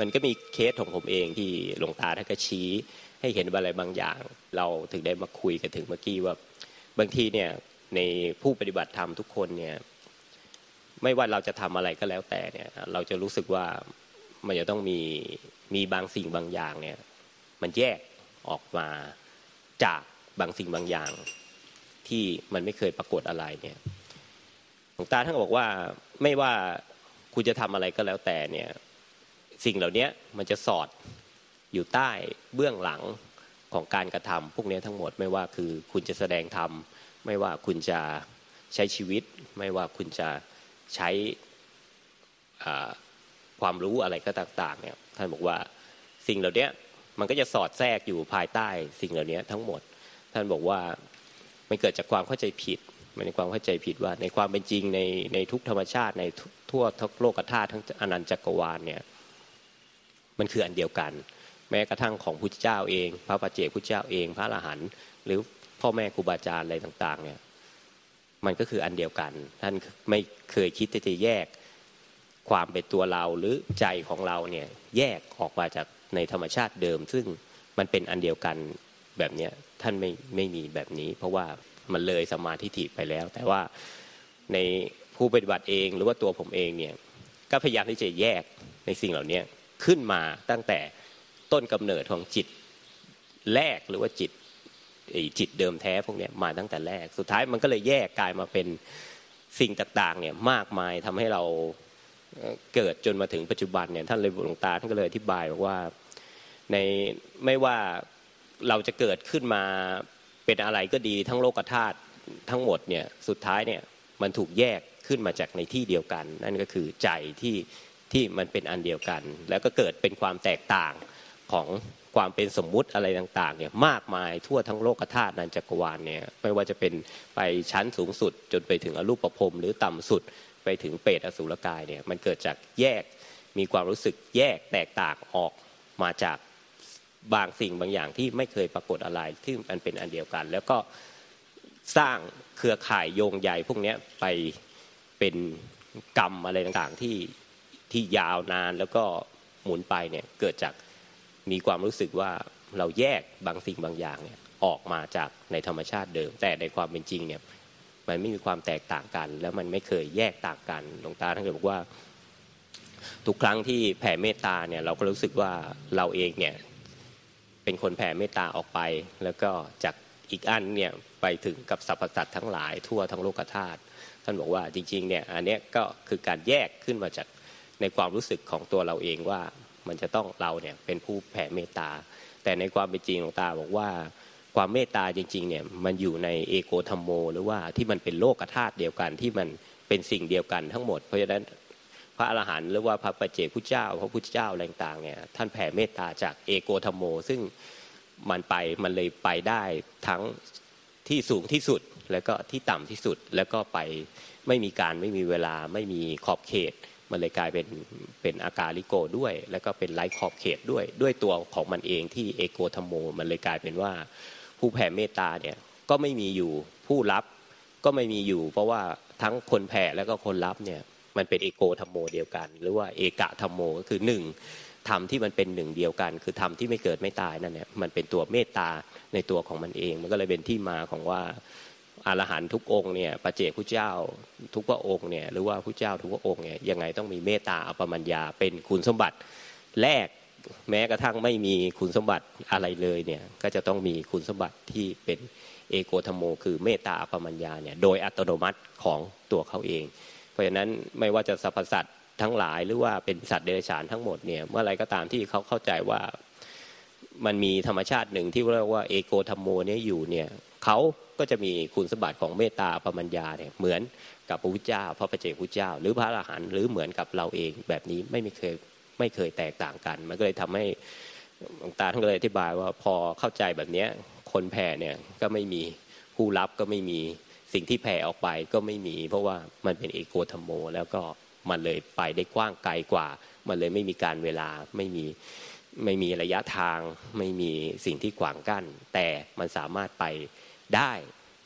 มันก็มีเคสของผมเองที่หลวงตาท่านก็ชี้ ให้เห็นอะไรบางอย่าง เราถึงได้มาคุยกันถึงเมื่อกี้ว่าบางทีเนี่ยในผู้ปฏิบัติธรรมทุกคนเนี่ยไม่ว่าเราจะทำอะไรก็แล้วแต่เนี่ย เราจะรู้สึกว่ามันจะต้องมีมีบางสิ่งบางอย่างเนี่ย มันแยกออกมาจากบางสิ่งบางอย่าง ที่มันไม่เคยปรากฏอะไรเนี่ยหลวงตาท่านบอกว่าไม่ว่าคุณจะทำอะไรก็แล้วแต่เนี่ย สิ่งเหล่านี้มันจะสอดอยู่ใต้เบื้องหลังของการกระทำพวกนี้ทั้งหมดไม่ว่าคือคุณจะแสดงธรรมไม่ว่าคุณจะใช้ชีวิต ไม่ว่าคุณจะใช้ความรู้อะไรก็ต่างๆเนี่ยท่านบอกว่าสิ่งเหล่านี้มันก็จะสอดแทรกอยู่ภายใต้สิ่งเหล่านี้ทั้งหมด ท่านบอกว่ามันเกิดจากความเข้าใจผิดมันในความเข้าใจผิดว่าในความเป็นจริงในในทุกธรรมชาติในทั่วทุกโลกธาตุทั้งอนันตจักรวาลเนี่ย มันคืออันเดียวกัน แม้กระทั่งของพุทธเจ้าเอง พระปัจเจกพุทธเจ้าเอง พระอรหันต์หรือพ่อแม่ครูบาอาจารย์อะไรต่างๆเนี่ยมันก็คืออันเดียวกัน ท่านไม่เคยคิดจะแยกความเป็นตัวเราหรือใจของเราเนี่ยแยกออกมาจากในธรรมชาติเดิม ซึ่งมันเป็นอันเดียวกันแบบเนี้ยท่านไม่ไม่มีแบบนี้ เพราะว่ามันเลยสมาธิฐิไปแล้ว แต่ว่าในผู้ปฏิบัติเองหรือว่าตัวผมเองเนี่ยก็พยายามที่จะแยกในสิ่งเหล่านี้ ขึ้นมาตั้งแต่ต้นกำเนิดของจิตแรกหรือว่าจิตจิตเดิมแท้พวกนี้มาตั้งแต่แรก สุดท้ายมันก็เลยแยกกลายมาเป็นสิ่งต่างๆเนี่ยมากมายทำให้เราเกิดจนมาถึงปัจจุบันเนี่ยท่านเลยหลวงตาท่านก็เลยอธิบายบอกว่าในไม่ว่าเราจะเกิดขึ้นมาเป็นอะไรก็ดีทั้งโลกธาตุทั้งหมดเนี่ยสุดท้ายเนี่ยมันถูกแยกขึ้นมาจากในที่เดียวกัน นั่นก็คือใจที่ ที่มันเป็นอันเดียวกัน แล้วก็เกิดเป็นความแตกต่างของความเป็นสมมุติอะไรต่างๆเนี่ยมากมายทั่วทั้งโลกธาตุนันจักรวาลเนี่ยไม่ว่าจะเป็นไปชั้นสูงสุด จนไปถึงอรูปภพหรือต่ำสุด ไปถึงเปรตอสุรกายเนี่ยมันเกิดจากแยกมีความรู้สึกแยกแตกต่างออกมาจากบางสิ่งบางอย่างที่ไม่เคยปรากฏอะไรที่มันเป็นอันเดียวกัน แล้วก็สร้างเครือข่ายโยงใยพวกนี้ไปเป็นกรรมอะไรต่างๆที่ ที่ยาวนานแล้วก็หมุนไปเนี่ยเกิดจากมีความรู้สึกว่าเราแยกบางสิ่งบางอย่างเนี่ยออกมาจากในธรรมชาติเดิม แต่ในความเป็นจริงเนี่ยมันไม่มีความแตกต่างกัน แล้วมันไม่เคยแยกต่างกันหลวงตาท่านก็บอกว่า ทุกครั้งที่แผ่เมตตาเนี่ยเราก็รู้สึกว่าเราเองเนี่ยเป็นคนแผ่เมตตาออกไป แล้วก็จากอีกอันเนี่ยไปถึงกับสรรพสัตว์ทั้งหลายทั่วทั้งโลกธาตุท่านบอกว่าจริงๆเนี่ยอันนี้ก็คือการแยกขึ้นมาจาก ในความรู้สึกของตัวเราเองว่ามันจะต้องเราเนี่ยเป็นผู้แผ่เมตตา แต่ในความเป็นจริงของตาบอกว่า ความเมตตาจริงๆเนี่ยมันอยู่ในเอโกธรรมโม หรือว่าที่มันเป็นโลกธาตุเดียวกันที่มันเป็นสิ่งเดียวกันทั้งหมด เพราะฉะนั้นพระอรหันต์หรือว่าพระปัจเจกพุทธเจ้า พระพุทธเจ้าอะไรต่างเนี่ยท่านแผ่เมตตาจากเอโกธรรมโม ซึ่งมันไปมันเลยไปได้ทั้งที่สูงที่สุดแล้วก็ที่ต่ำที่สุดแล้วก็ไปไม่มีการไม่มีเวลาไม่มีขอบเขต มันเลยกลายเป็นเป็นอาการลิโกด้วย แล้วก็เป็นไร้ขอบเขตด้วย ด้วยตัวของมันเองที่เอโกธรรมโม มันเลยกลายเป็นว่าผู้แผ่เมตตาเนี่ยก็ไม่มีอยู่ผู้รับก็ไม่มีอยู่ เพราะว่าทั้งคนแผ่แล้วก็คนรับเนี่ยมันเป็นเอโกธรรมโมเดียวกัน หรือว่าเอกะธรรมโมก็คือหนึ่งธรรมที่มันเป็นหนึ่งเดียวกัน คือธรรมที่ไม่เกิดไม่ตายนั่นเนี่ยมันเป็นตัวเมตตาในตัวของมันเอง มันก็เลยเป็นที่มาของว่า อรหันทุกองเนี่ยประเจกผู้เจ้าทุกพระองค์เนี่ยหรือว่าผู้เจ้าทุกพระองค์เนี่ยยังไงต้องมีเมตตาอปมัญญาเป็นคุณสมบัติแรกแม้กระทั่งไม่มีคุณสมบัติอะไรเลยเนี่ยก็จะต้องมีคุณสมบัติที่เป็นเอโกธโม คือเมตตาอปมัญญาเนี่ยโดยอัตโนมัติของตัวเขาเอง เพราะฉะนั้นไม่ว่าจะสรรพสัตว์ทั้งหลายหรือว่าเป็นสัตว์เดรัจฉานทั้งหมดเนี่ยเมื่อไรก็ตามที่เขาเข้าใจว่ามันมีธรรมชาติหนึ่งที่เรียกว่าเอโกธโมเนี่ยอยู่เนี่ย เขาก็จะมีคุณสมบัติของเมตตาปมัญญาเนี่ยเหมือนกับพระพุทธเจ้า พระปเจกพุทธเจ้า หรือพระอรหันต์หรือเหมือนกับเราเองแบบนี้ไม่ม่เคยไม่เคยแตกต่างกัน มันก็เลยทำให้หลวงตาท่านก็เลยอธิบายว่าพอเข้าใจแบบนี้คนแผ่เนี่ยก็ไม่มีผู้รับก็ไม่มีสิ่งที่แผ่ออกไปก็ไม่มี เพราะว่ามันเป็นเอโกธรรมโม แล้วก็มันเลยไปได้กว้างไกลกว่า มันเลยไม่มีการเวลาไม่มีไม่มีระยะทาง ไม่มีสิ่งที่ขวางกั้น แต่มันสามารถไป ได้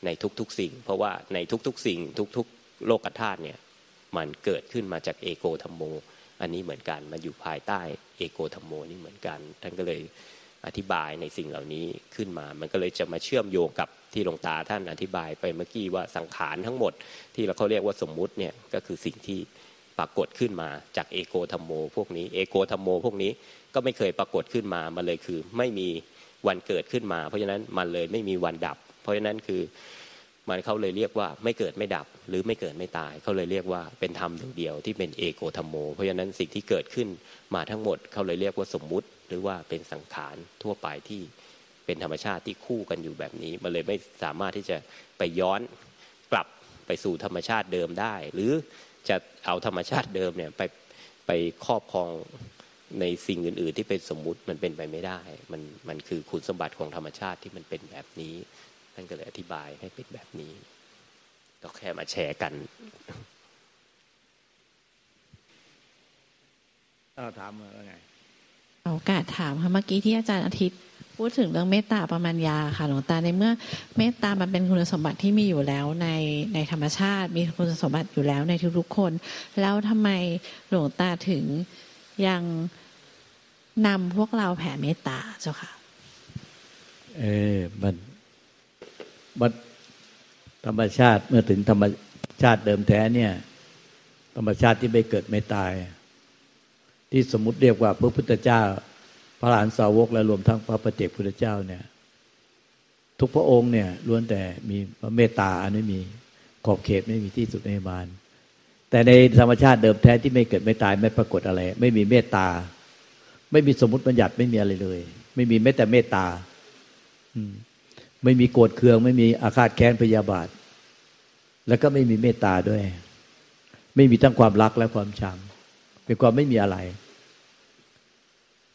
ในทุกๆสิ่ง เพราะว่าในทุกๆสิ่ง ทุกๆ โลกธาตุเนี่ยมันเกิดขึ้นมาจากเอโกธรรมโม อันนี้เหมือนกันมาอยู่ภายใต้เอโกธรรมโมนี่เหมือนกัน ท่านก็เลยอธิบายในสิ่งเหล่านี้ขึ้นมา มันก็เลยจะมาเชื่อมโยงกับที่หลวงตาท่านอธิบายไปเมื่อกี้ว่าสังขารทั้งหมด ที่เราเขาเรียกว่าสมมุติเนี่ยก็คือสิ่งที่ปรากฏขึ้นมาจากเอโกธรรมโม พวกนี้เอโกธรรมโม พวกนี้ก็ไม่เคยปรากฏขึ้นมามาเลยคือไม่มีวันเกิดขึ้นมา เพราะฉะนั้นมันเลยไม่มีวันดับ เพราะฉะนั้นคือมันเขาเลยเรียกว่าไม่เกิดไม่ดับหรือไม่เกิดไม่ตายเขาเลยเรียกว่าเป็นธรรมหนึ่งเดียวที่เป็นเอโกธรรมโม เพราะฉะนั้นสิ่งที่เกิดขึ้นมาทั้งหมดเขาเลยเรียกว่าสมมุติ หรือว่าเป็นสังขารทั่วไปที่เป็นธรรมชาติที่คู่กันอยู่แบบนี้ มันเลยไม่สามารถที่จะไปย้อนกลับไปสู่ธรรมชาติเดิมได้ หรือจะเอาธรรมชาติเดิมเนี่ยไปไปครอบครองในสิ่งอื่น ๆ ที่เป็นสมมุติมันเป็นไปไม่ได้ มันมันคือคุณสมบัติของธรรมชาติที่มันเป็นแบบนี้ ท่านก็เลยอธิบายให้เป็นแบบนี้ ก็แค่มาแชร์กันเอาถามมาว่าไงโอกาสถามค่ะเมื่อกี้ที่อาจารย์อาทิตย์พูดถึงเรื่องเมตตาประมาณยาค่ะหลวงตาในเมื่อเมตตามันเป็นคุณสมบัติที่มีอยู่แล้วในในธรรมชาติ มีคุณสมบัติอยู่แล้วในทุกๆคน แล้วทำไมหลวงตาถึงยังนำพวกเราแผ่เมตตาเจ้าค่ะ เออมัน มันธรรมชาติเมื่อถึงธรรมชาติเดิมแท้เนี่ย ธรรมชาติที่ไม่เกิดไม่ตาย ที่สมมติเรียกว่าพระพุทธเจ้า พระหลานสาวกและรวมทั้งพระปฏิเจกพุทธเจ้าเนี่ย ทุกพระองค์เนี่ยล้วนแต่มีพระเมตตาอันไม่มีขอบเขตไม่มีที่สุดในบานแต่ในธรรมชาติเดิมแท้ที่ไม่เกิดไม่ตายไม่ปรากฏอะไร ไม่มีเมตตา ไม่มีสมมติบัญญัติไม่มีอะไรเลย ไม่มีแม้แต่เมตตา ไม่มีโกรธเคือง ไม่มีอาฆาตแค้นพยาบาท แล้วก็ไม่มีเมตตาด้วย ไม่มีทั้งความรักและความชัง เป็นความไม่มีอะไร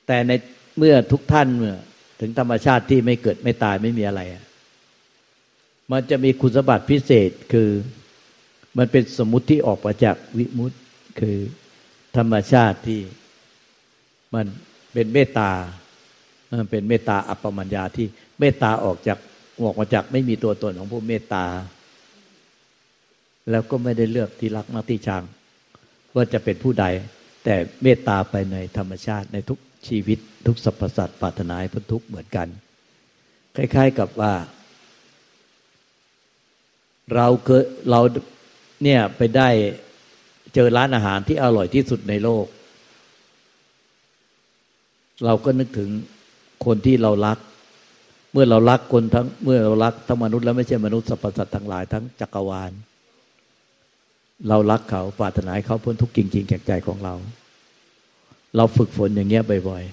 แต่ในเมื่อทุกท่านเมื่อถึงธรรมชาติที่ไม่เกิดไม่ตายไม่มีอะไร มันจะมีคุณสมบัติพิเศษคือ มันเป็นสมมุติที่ออกมาจากวิมุตคือธรรมชาติที่มันเป็นเมตตา มันเป็นเมตตาอัปปมัญญาที่เมตตาออกจาก ออกมาจากไม่มีตัวตนของผู้เมตตา แล้วก็ไม่ได้เลือกที่รักมักที่ชัง ว่าจะเป็นผู้ใด แต่เมตตาไปในธรรมชาติในทุกชีวิตทุกสรรพสัตว์ปรารถนาให้พ้นทุกข์เหมือนกัน คล้าย ๆกับว่า เราเคยเราเนี่ยไปได้เจอร้านอาหารที่อร่อยที่สุดในโลก เราก็นึกถึงคนที่เรารัก เมื่อเรารักคนทั้งเมื่อเรารักทั้งมนุษย์แล้วไม่ใช่มนุษย์สรรพสัตว์ทั้งหลายทั้งจักรวาล เรารักเขาปรารถนาให้เขาพ้นทุกข์จริงๆแก่ใจของเรา เราฝึกฝนอย่างเงี้ยบ่อย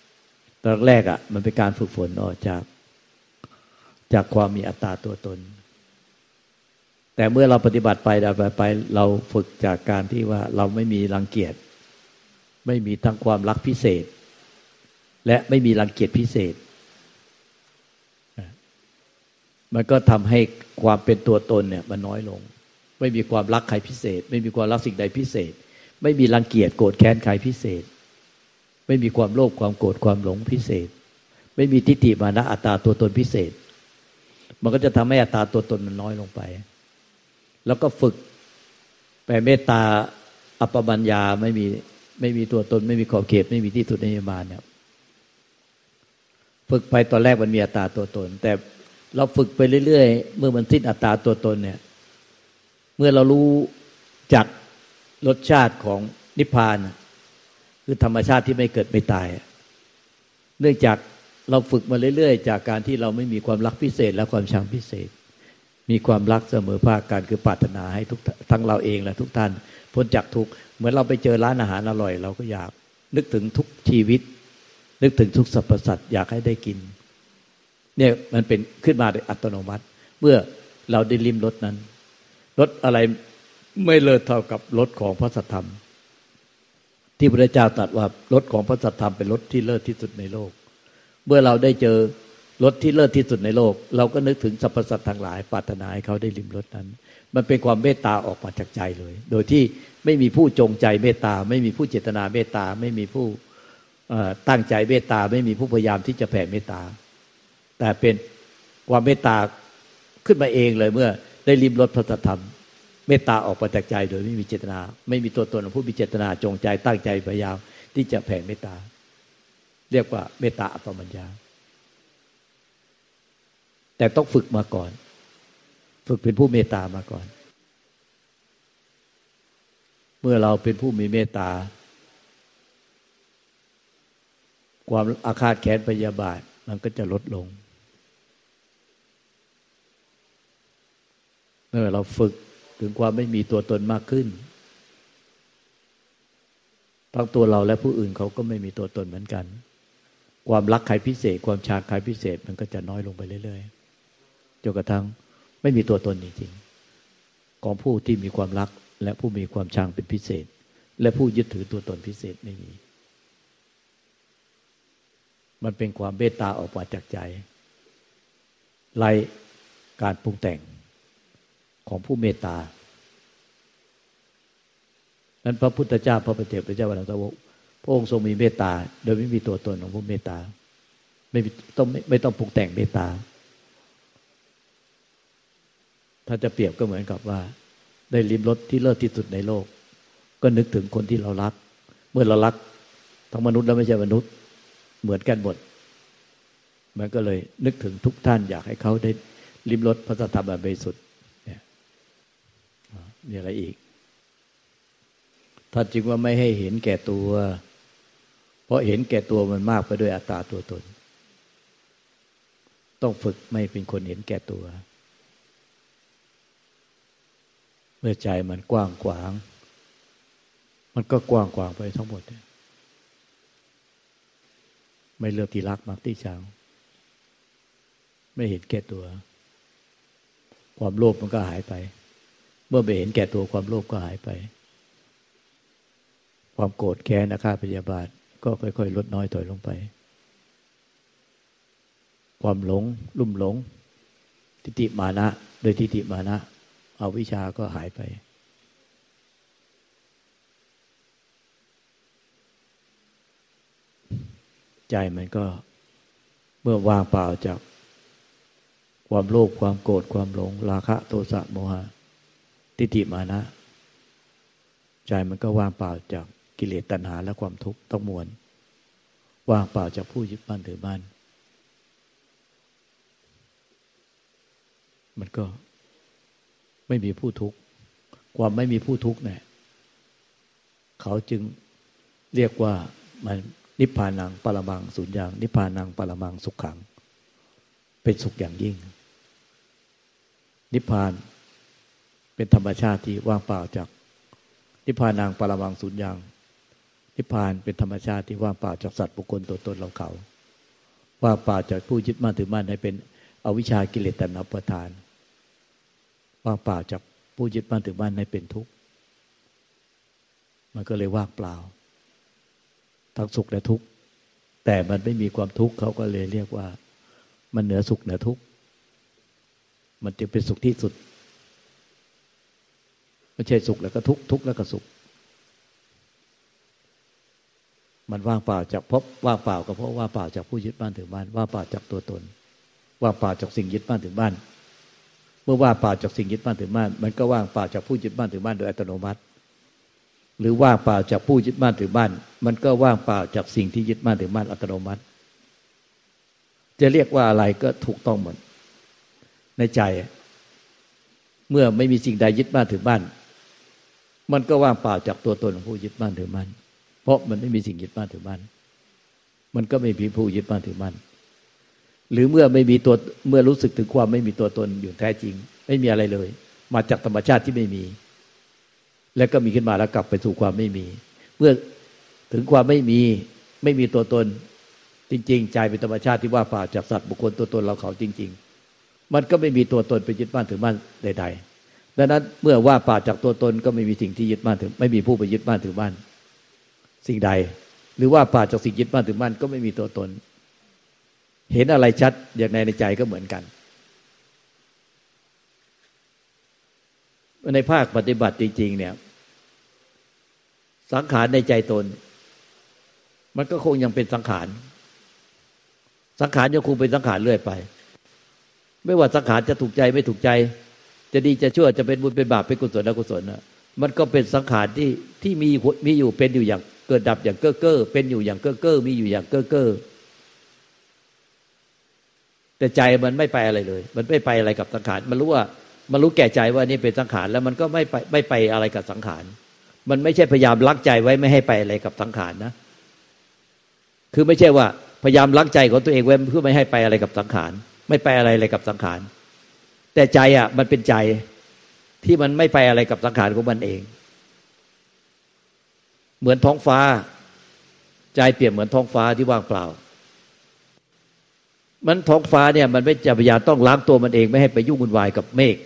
ๆตอนแรกอะ่ะ มันเป็นการฝึกฝนออกจาก จากความมีอัตตาตัวตน แต่เมื่อเราปฏิบัติไปไปไป เราฝึกจากการที่ว่าเราไม่มีรังเกียจไม่มีทั้งความรักพิเศษ และไม่มีรังเกียจพิเศษ มันก็ทำให้ความเป็นตัวตนเนี่ยมันน้อยลง ไม่มีความรักใครพิเศษ ไม่มีความรักสิ่งใดพิเศษ ไม่มีรังเกียจโกรธแค้นใครพิเศษ ไม่มีความโลภความโกรธความหลงพิเศษ ไม่มีทิฏฐิมานะอัตตาตัวตนพิเศษ มันก็จะทำให้อัตตาตัวตนมันน้อยลงไป แล้วก็ฝึกแผ่เมตตาอัปปบัญญาไม่มีไม่มีตัวตน ไม่มีขอบเขต ไม่มีที่สุดในยบาลเนี่ยฝึกไปตอนแรกมันมีอัตตาตัวตน แต่ เราฝึกไปเรื่อยๆ เมื่อมันสิ้นอัตตาตัวตนเนี่ย เมื่อเรารู้จักรสชาติของนิพพาน คือธรรมชาติที่ไม่เกิดไม่ตาย เนื่องจากเราฝึกมาเรื่อยๆ จากการที่เราไม่มีความรักพิเศษ และความชังพิเศษ มีความรักเสมอภาคกันคือปรารถนาให้ทุกทั้งเราเองและทุกท่าน พ้นจากทุกเหมือนเราไปเจอร้านอาหารอร่อย เราก็อยาก นึกถึงทุกชีวิต นึกถึงทุกสรรพสัตว์อยากให้ได้กิน เนี่ยมันเป็นขึ้นมาโดยอัตโนมัติ เมื่อเราได้ลิมรสนั้นรสอะไรไม่เลิศเท่ากับรสของพระสัทธรรม ที่พระเจ้าตรัสว่ารสของพระสัทธรรมเป็นรสที่เลิศที่สุดในโลก เมื่อเราได้เจอรสที่เลิศที่สุดในโลก เราก็นึกถึงสรรพสัตว์ทั้งหลายปรารถนาให้เขาได้ลิมรสนั้น มันเป็นความเมตตาออกมาจากใจเลย โดยที่ไม่มีผู้จงใจเมตตา ไม่มีผู้เจตนาเมตตา ไม่มีผู้ตั้งใจเมตตา ไม่มีผู้พยายามที่จะแผ่เมตตา แต่เป็นความเมตตาขึ้นมาเองเลยเมื่อ ได้ลิมรสพระธรรม เมตตาออกมาจากใจโดยไม่มีเจตนา ไม่มีตัวตนของผู้มีเจตนาจงใจตั้งใจพยายามที่จะแผ่เมตตา เรียกว่าเมตตาอัปมัญญา แต่ต้องฝึกมาก่อน ฝึกเป็นผู้เมตตามาก่อน เมื่อเราเป็นผู้มีเมตตา ความอาฆาตแค้นพยาบาทมันก็จะลดลง เมื่อเราฝึกถึงความไม่มีตัวตนมากขึ้น ทั้งตัวเราและผู้อื่นเขาก็ไม่มีตัวตนเหมือนกัน ความรักใครพิเศษ ความชาใครพิเศษมันก็จะน้อยลงไปเรื่อยๆจนกระทั่งไม่มีตัวตนจริงๆของผู้ที่มีความรักและผู้มีความชังเป็นพิเศษ และผู้ยึดถือตัวตนพิเศษไม่มี มันเป็นความเบตตาออกมาจากใจไล่การปรุงแต่ง ของผู้เมตตานั้นพระพุทธเจ้าพระปฏิเจกพระเจ้าวันสาวกพระองค์ทรงมีเมตตา โดยไม่มีตัวตนของผู้เมตตา ไม่ต้องไม่ไม่ต้องปรุงแต่งเมตตา ถ้าจะเปรียบก็เหมือนกับว่า ได้ลิมรสที่เลิศที่สุดในโลก ก็นึกถึงคนที่เรารัก เมื่อเรารักทั้งมนุษย์และไม่ใช่มนุษย์ เหมือนกันหมดมันก็เลยนึกถึงทุกท่านอยากให้เขาได้ลิมรสพระธรรมอันบริสุทธิ์ มีอะไรอีกท่านจึงว่าไม่ให้เห็นแก่ตัว เพราะเห็นแก่ตัวมันมากไปด้วยอัตตาตัวตน ต้องฝึกไม่เป็นคนเห็นแก่ตัว เมื่อใจมันกว้างขวาง มันก็กว้างขวางไปทั้งหมด ไม่เลือกที่รักมักที่ชังไม่เห็นแก่ตัว ความโลภมันก็หายไป เมื่อไม่เห็นแก่ตัวความโลภก็หายไป ความโกรธแค้นอาฆาตพยาบาท ก็ค่อยๆ ลดน้อยถอยลงไป ความหลง ลุ่มหลง ทิฏฐิมานะ โดยทิฏฐิมานะอาวิชาก็หายไป ใจมันก็เมื่อวางเปล่าจากความโลภความโกรธความหลง ราคะโทสะโมหะ ทิฏฐิมานะ ใจมันก็ว่างเปล่าจากกิเลสตัณหาและความทุกข์ต้องมวลว่างเปล่าจากผู้ยึดมั่นถือมั่นมันก็ไม่มีผู้ทุกข์ความไม่มีผู้ทุกข์เนี่ยเขาจึงเรียกว่ามันนิพพานังปรมังสุญญางนิพพานังปรมังสุขขัง เป็นสุขอย่างยิ่ง นิพพาน เป็นธรรมชาติที่ว่างเปล่าจากนิพพานังปรมังสุญญางนิพพานเป็นธรรมชาติที่ว่างเปล่าจากสัตว์บุคคลตัวตนเราเขา ว่างเปล่าจากผู้ยึดมั่นถือมั่นให้เป็นอวิชชากิเลสตัณหาประทาน ว่างเปล่าจากผู้ยึดมั่นถือมั่นให้เป็นทุกข์มันก็เลยว่างเปล่า ทั้งสุขและทุกข์แต่มันไม่มีความทุกข์เขาก็เลยเรียกว่า มันเหนือสุขเหนือทุกข์มันจะเป็นสุขที่สุด ไม่ใช่สุขแล้วก็ทุกข์ทุกข์แล้วก็สุข มันว่างเปล่าจากพบว่างเปล่าก็เพราะว่าเปล่าจากผู้ยึดบ้านถือบ้านว่างเปล่าจากตัวตน ว่างเปล่าจากสิ่งยึดบ้านถือบ้าน เมื่อว่างเปล่าจากสิ่งยึดบ้านถือบ้าน มันก็ว่างเปล่าจากผู้ยึดบ้านถือบ้านโดยอัตโนมัติ หรือว่างเปล่าจากผู้ยึดบ้านถือบ้าน มันก็ว่างเปล่าจากสิ่งที่ยึดบ้านถือบ้านอัตโนมัติ จะเรียกว่าอะไรก็ถูกต้องหมดในใจ เมื่อไม่มีสิ่งใดยึดบ้านถือบ้าน มันก็ว่างเปล่าจากตัวตนของผู้ยึดบ้านถือบ้านเพราะมันไม่มีสิ่งยึดมั่นถือมั่นมันก็ไม่มีผู้ยึดมั่นถือมั่นหรือเมื่อไม่มีตัวเมื่อรู้สึกถึงความไม่มีตัวตนอยู่แท้จริง ไม่มีอะไรเลย มาจากธรรมชาติที่ไม่มี แล้วก็มีขึ้นมาแล้วกลับไปสู่ความไม่มี เมื่อถึงความไม่มีไม่มีตัวตน จริง ๆ ใจเป็นธรรมชาติที่ว่าป่าจากสัตว์บุคคลตัวตนเราเขาจริง ๆ มันก็ไม่มีตัวตนไปยึดมั่นถือมั่นใด ๆ ดังนั้นเมื่อว่าป่าจากตัวตนก็ไม่มีสิ่งที่ยึดมั่นถือไม่มีผู้ไปยึดมั่นถือมั่นสิ่งใด หรือว่าปราจากสิ่งยึดมั่นถือมั่นก็ไม่มีตัวตน เห็นอะไรชัดอย่างในในใจก็เหมือนกัน ในภาคปฏิบัติจริงๆเนี่ย สังขารในใจตน มันก็คงยังเป็นสังขาร สังขารยังคงเป็นสังขารเรื่อยไป ไม่ว่าสังขารจะถูกใจไม่ถูกใจ จะดีจะชั่วจะเป็นบุญเป็นบาปเป็นกุศลอกุศลนะมันก็เป็นสังขารที่ที่มีมีอยู่เป็นอยู่อย่างเกิดดับอย่างเก้อเก้อเป็นอยู่อย่างเก้อเก้อมีอยู่อย่างเก้อเก้อแต่ใจมันไม่ไปอะไรเลย มันไม่ไปอะไรกับสังขาร มันรู้ว่ามันรู้แก่ใจว่านี่เป็นสังขารแล้วมันก็ไม่ไปไม่ไปอะไรกับสังขาร มันไม่ใช่พยายามลักใจไว้ไม่ให้ไปอะไรกับสังขารนะ คือไม่ใช่ว่าพยายามลักใจของตัวเองไว้เพื่อไม่ให้ไปอะไรกับสังขาร ไม่ไปอะไรเลยกับสังขาร แต่ใจอะ มันเป็นใจที่มันไม่ไปอะไรกับสังขารของมันเอง เหมือนท้องฟ้า ใจเปรียบเหมือนท้องฟ้าที่ว่างเปล่า มันท้องฟ้าเนี่ย มันไม่จะพยายามต้องล้างตัวมันเองไม่ให้ไปยุ่งวุ่นวายกับเมฆ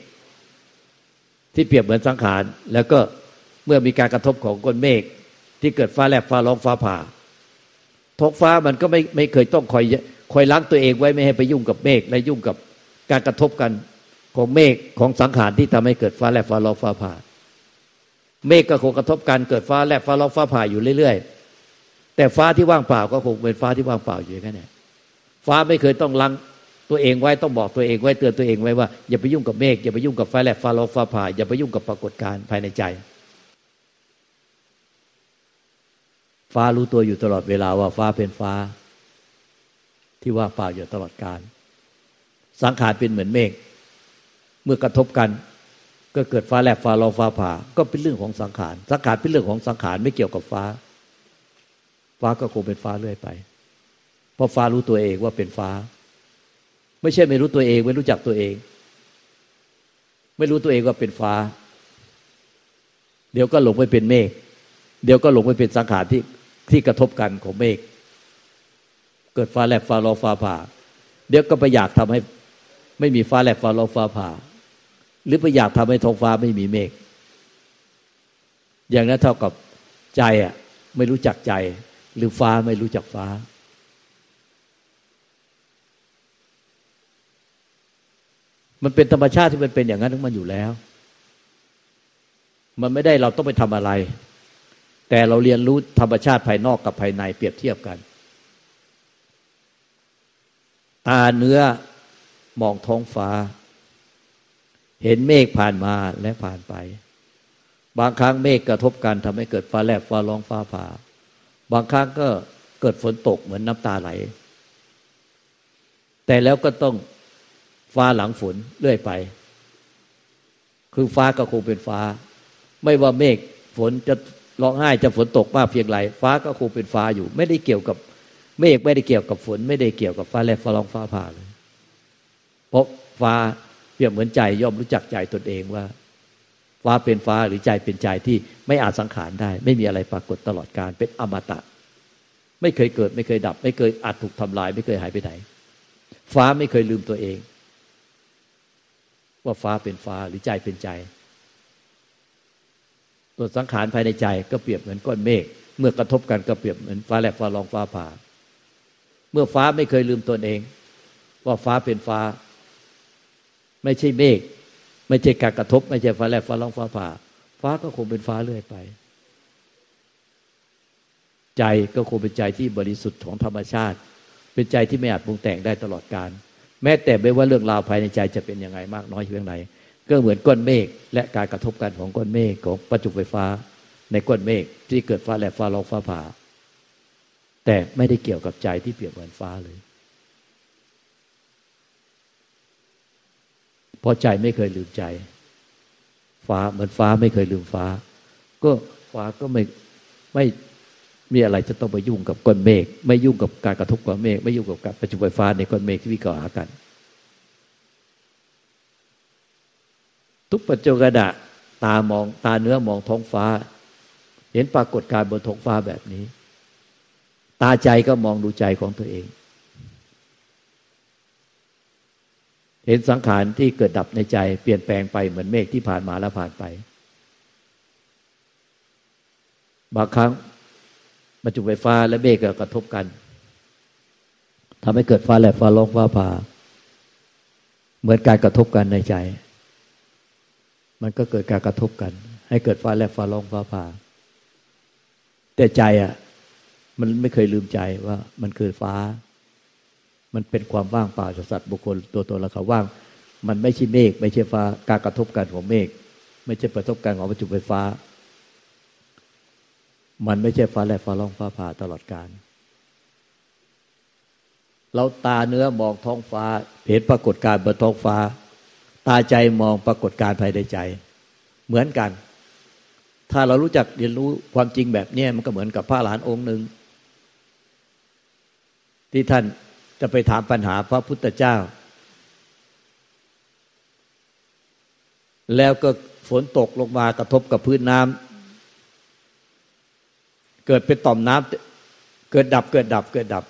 ที่เปรียบเหมือนสังขาร แล้วก็เมื่อมีการกระทบของก้นเมฆที่เกิดฟ้าแลบฟ้าร้องฟ้าผ่าท้องฟ้ามันก็ไม่ไม่เคยต้องคอยคอยล้างตัวเองไว้ไม่ให้ไปยุ่งกับเมฆและยุ่งกับการกระทบกัน ของเมฆของสังขารที่ทำให้เกิดฟ้าแลบฟ้าร้องฟ้าผ่า เมฆก็คงกระทบกันเกิดฟ้าแลบฟ้าร้องฟ้าผ่าอยู่เรื่อยๆ แต่ฟ้าที่ว่างเปล่าก็คงเป็นฟ้าที่ว่างเปล่าอยู่แค่นี้ฟ้าไม่เคยต้องลังตัวเองไว้ต้องบอกตัวเองไว้เตือนตัวเองไว้ว่าอย่าไปยุ่งกับเมฆอย่าไปยุ่งกับฟ้าแลบฟ้าร้องฟ้าผ่า อย่าไปยุ่งกับปรากฏการณ์ภายในใจ ฟ้ารู้ตัวอยู่ตลอดเวลาว่าฟ้าเป็นฟ้า ที่ว่างเปล่าอยู่ตลอดการ สังขารเป็นเหมือนเมฆ เมื่อกระทบกัน ก็เกิดฟ้าแลบฟ้าร้องฟ้าผ่า ก็เป็นเรื่องของสังขาร สังขารเป็นเรื่องของสังขารไม่เกี่ยวกับฟ้า ฟ้าก็คงเป็นฟ้าเรื่อยไป เพราะฟ้ารู้ตัวเองว่าเป็นฟ้า ไม่ใช่ไม่รู้ตัวเอง ไม่รู้จักตัวเอง ไม่รู้ตัวเองว่าเป็นฟ้า เดี๋ยวก็หลงไปเป็นเมฆ เดี๋ยวก็หลงไปเป็นสังขารที่ที่กระทบกันของเมฆ เกิดฟ้าแลบฟ้าร้องฟ้าผ่า เดี๋ยวก็ไปอยากทำให้ไม่มีฟ้าแลบฟ้าร้องฟ้าผ่า หรือไปอยากทำให้ท้องฟ้าไม่มีเมฆอย่างนั้นเท่ากับใจอะ ไม่รู้จักใจ หรือฟ้าไม่รู้จักฟ้า มันเป็นธรรมชาติที่มันเป็นอย่างนั้นทั้งมันอยู่แล้ว มันไม่ได้เราต้องไปทำอะไร แต่เราเรียนรู้ธรรมชาติภายนอกกับภายในเปรียบเทียบกัน ตาเนื้อมองท้องฟ้า เห็นเมฆผ่านมาและผ่านไป บางครั้งเมฆกระทบกันทำให้เกิดฟ้าแลบฟ้าร้องฟ้าผ่า บางครั้งก็เกิดฝนตกเหมือนน้ำตาไหล แต่แล้วก็ต้องฟ้าหลังฝนเรื่อยไป คือฟ้าก็คงเป็นฟ้า ไม่ว่าเมฆฝนจะร้องไห้จะฝนตกมากเพียงไรฟ้าก็คงเป็นฟ้าอยู่ ไม่ได้เกี่ยวกับเมฆไม่ได้เกี่ยวกับฝน ไม่ได้เกี่ยวกับฟ้าแลบฟ้าร้องฟ้าผ่าเลยเพราะฟ้า เปรียบเหมือนใจย่อมรู้จักใจตนเองว่า ฟ้าเป็นฟ้าหรือใจเป็นใจที่ไม่อาจสังขารได้ ไม่มีอะไรปรากฏตลอดการเป็นอมตะ ไม่เคยเกิด ไม่เคยดับ ไม่เคยอาจถูกทำลาย ไม่เคยหายไปไหน ฟ้าไม่เคยลืมตัวเอง ว่าฟ้าเป็นฟ้าหรือใจเป็นใจตัวสังขารภายในใจก็เปรียบเหมือนก้อนเมฆเมื่อกระทบกันก็เปรียบเหมือนฟ้าแลบฟ้ารองฟ้าผ่า เมื่อฟ้าไม่เคยลืมตนเอง ว่าฟ้าเป็นฟ้า ไม่ใช่เมฆไม่ใช่การกระทบ ไม่ใช่ฟ้าแลบฟ้าร้องฟ้าผ่า ฟ้าก็คงเป็นฟ้าเรื่อยไป ใจก็คงเป็นใจที่บริสุทธิ์ของธรรมชาติ เป็นใจที่ไม่อาจปรุงแต่งได้ตลอดการ แม้แต่ไม่ว่าเรื่องราวภายในใจจะเป็นยังไงมากน้อยเพียงไหนก็เหมือนก้อนเมฆและการกระทบกันของก้อนเมฆของประจุไฟฟ้า ในก้อนเมฆที่เกิดฟ้าแลบฟ้าร้องฟ้าผ่า แต่ไม่ได้เกี่ยวกับใจที่เปรียบเหมือนฟ้าเลย พราะใจไม่เคยลืมใจ ฟ้าเหมือนฟ้าไม่เคยลืมฟ้า ก็ฟ้าก็ไม่ไม่มีอะไรจะต้องไปยุ่งกับก้อนเมฆไม่ยุ่งกับการกระทบก้อนเมฆไม่ยุ่งกับการประจุไฟฟ้าในก้อนเมฆที่วิกรหากัน ทุกปัจจุบันตามองตาเนื้อมองท้องฟ้า เห็นปรากฏการบนท้องฟ้าแบบนี้ ตาใจก็มองดูใจของตัวเอง เห็นสังขารที่เกิดดับในใจเปลี่ยนแปลงไปเหมือนเมฆที่ผ่านมาแล้วผ่านไป บางครั้งบรรจุไฟฟ้าและเมฆก็กระทบกันทำให้เกิดฟ้าแลบฟ้าร้องฟ้าผ่า เหมือนการกระทบกันในใจ มันก็เกิดการกระทบกัน ให้เกิดฟ้าแลบฟ้าร้องฟ้าผ่า แต่ใจอะ มันไม่เคยลืมใจว่ามันคือฟ้า มันเป็นความว่างเปล่าจากสัตว์บุคคลตัวตนละเขาว่าง มันไม่ใช่เมฆไม่ใช่ฟ้าการกระทบกันของเมฆไม่ใช่กระทบกันของประจุไฟฟ้า มันไม่ใช่ฟ้าแลบฟ้าร้องฟ้าผ่าตลอดการเราตาเนื้อมองท้องฟ้า เห็นปรากฏการ์บนท้องฟ้า ตาใจมองปรากฏการ์ภายในใจ เหมือนกัน ถ้าเรารู้จักเรียนรู้ความจริงแบบนี้มันก็เหมือนกับพระหลานองค์หนึ่งที่ท่าน จะไปถามปัญหาพระพุทธเจ้า แล้วก็ฝนตกลงมากระทบกับพื้นน้ำเกิดเป็นต่อมน้ำเกิดดับเกิดดับเกิดดับ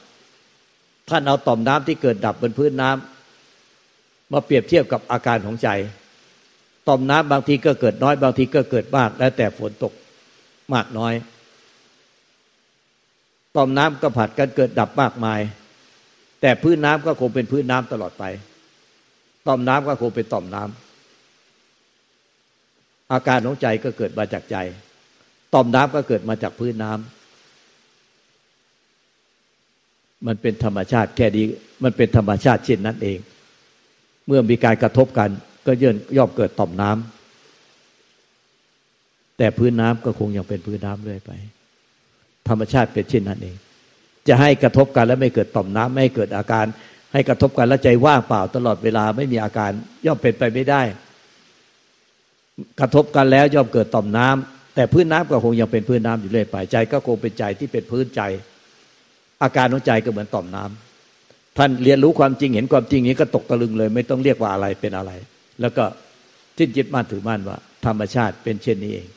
ท่านเอาต่อมน้ำที่เกิดดับบนพื้นน้ำมาเปรียบเทียบกับอาการของใจ ต่อมน้ำบางทีก็เกิดน้อย บางทีก็เกิดมาก แล้วแต่ฝนตกมากน้อย ต่อมน้ำก็ผัดกันเกิดดับมากมาย แต่พื้นน้ำก็คงเป็นพื้นน้ำตลอดไป ต่อมน้ำก็คงเป็นต่อมน้ำอาการของใจก็เกิดมาจากใจ ต่อมน้ำก็เกิดมาจากพื้นน้ำมันเป็นธรรมชาติแค่ดีมันเป็นธรรมชาติเช่นนั้นเอง เมื่อมีการกระทบกัน ก็ย่นย่อมเกิดต่อมน้ำแต่พื้นน้ำก็คงยังเป็นพื้นน้ำเรื่อยไป ธรรมชาติเป็นเช่นนั้นเอง จะให้กระทบกันแล้วไม่เกิดต่อมน้ำไม่เกิดอาการ ให้กระทบกันแล้วใจว่างเปล่าตลอดเวลาไม่มีอาการ ย่อมเป็นไปไม่ได้ กระทบกันแล้วย่อมเกิดต่อมน้ำแต่พื้นน้ำก็คงยังเป็นพื้นน้ำอยู่เรื่อยไปใจ ก็คงเป็นใจที่เป็นพื้นใจ อาการของใจก็เหมือนต่อมน้ำท่านเรียนรู้ความจริงเห็นความจริงนี้ก็ตกตะลึงเลย ไม่ต้องเรียกว่าอะไรเป็นอะไร แล้วก็ทิ้นจิตมั่นถือมั่นว่า ธรรมชาติเป็นเช่นนี้เอง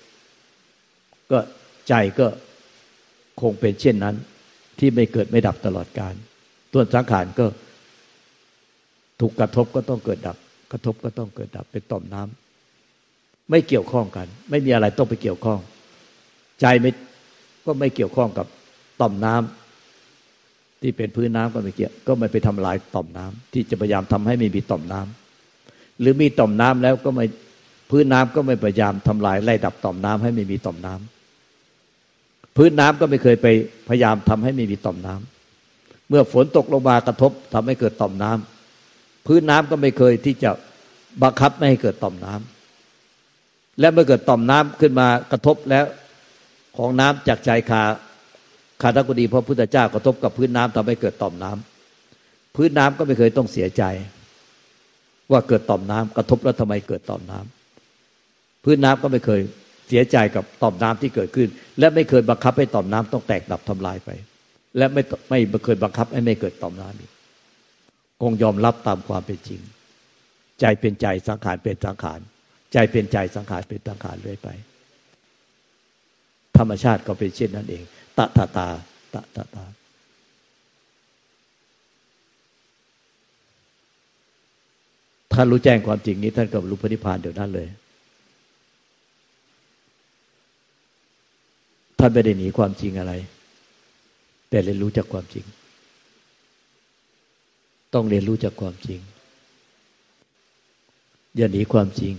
ก็ใจก็คงเป็นเช่นนั้น ที่ไม่เกิดไม่ดับตลอดการตัวสังขารก็ ถูกกระทบก็ต้องเกิดดับ กระทบก็ต้องเกิดดับเป็นต่อมน้ำไม่เกี่ยวข้องกัน ไม่มีอะไรต้องไปเกี่ยวข้อง ใจไม่ก็ไม่เกี่ยวข้องกับต่อมน้ำที่เป็นพื้นน้ำก็ไม่เกี่ยว ก็ไม่ไปทำลายต่อมน้ำที่จะพยายามทำให้ไม่มีต่อมน้ำหรือมีต่อมน้ำแล้วก็ไม่พื้นน้ำก็ไม่พยายามทำลายไล่ดับต่อมน้ำให้ไม่มีต่อมน้ำ พื้นน้ำก็ไม่เคยไปพยายามทำให้ไม่มีต่อมน้ำเมื่อฝนตกลงมากระทบทำให้เกิดต่อมน้ำพื้นน้ำก็ไม่เคยที่จะบังคับไม่ให้เกิดต่อมน้ำและเมื่อเกิดต่อมน้ำขึ้นมากระทบแล้วของน้ำจากใจคาคาทักดีพระพุทธเจ้ากระทบกับพื้นน้ำทำให้เกิดต่อมน้ำพื้นน้ำก็ไม่เคยต้องเสียใจ ว่าเกิดต่อมน้ำกระทบแล้วทำไมเกิดต่อมน้ำพื้นน้ำก็ไม่เคย เสียใจกับต่อมน้ำที่เกิดขึ้น และไม่เคยบังคับให้ต่อมน้ำต้องแตกดับทำลายไป และไม่ไม่เคยบังคับให้ไม่เกิดต่อมน้ำอีกคงยอมรับตามความเป็นจริง ใจเป็นใจสังขารเป็นสังขารใจเป็นใจสังขารเป็นสังขารเรื่อยไป ธรรมชาติก็เป็นเช่นนั้นเอง ตะตาตาตะตาตาท่านรู้แจ้งความจริงนี้ ท่านก็รู้พระนิพพานเดี๋ยวนั้นเลย ท่านไม่ได้หนีความจริงอะไร แต่เรียนรู้จากความจริง ต้องเรียนรู้จากความจริง อย่าหนีความจริง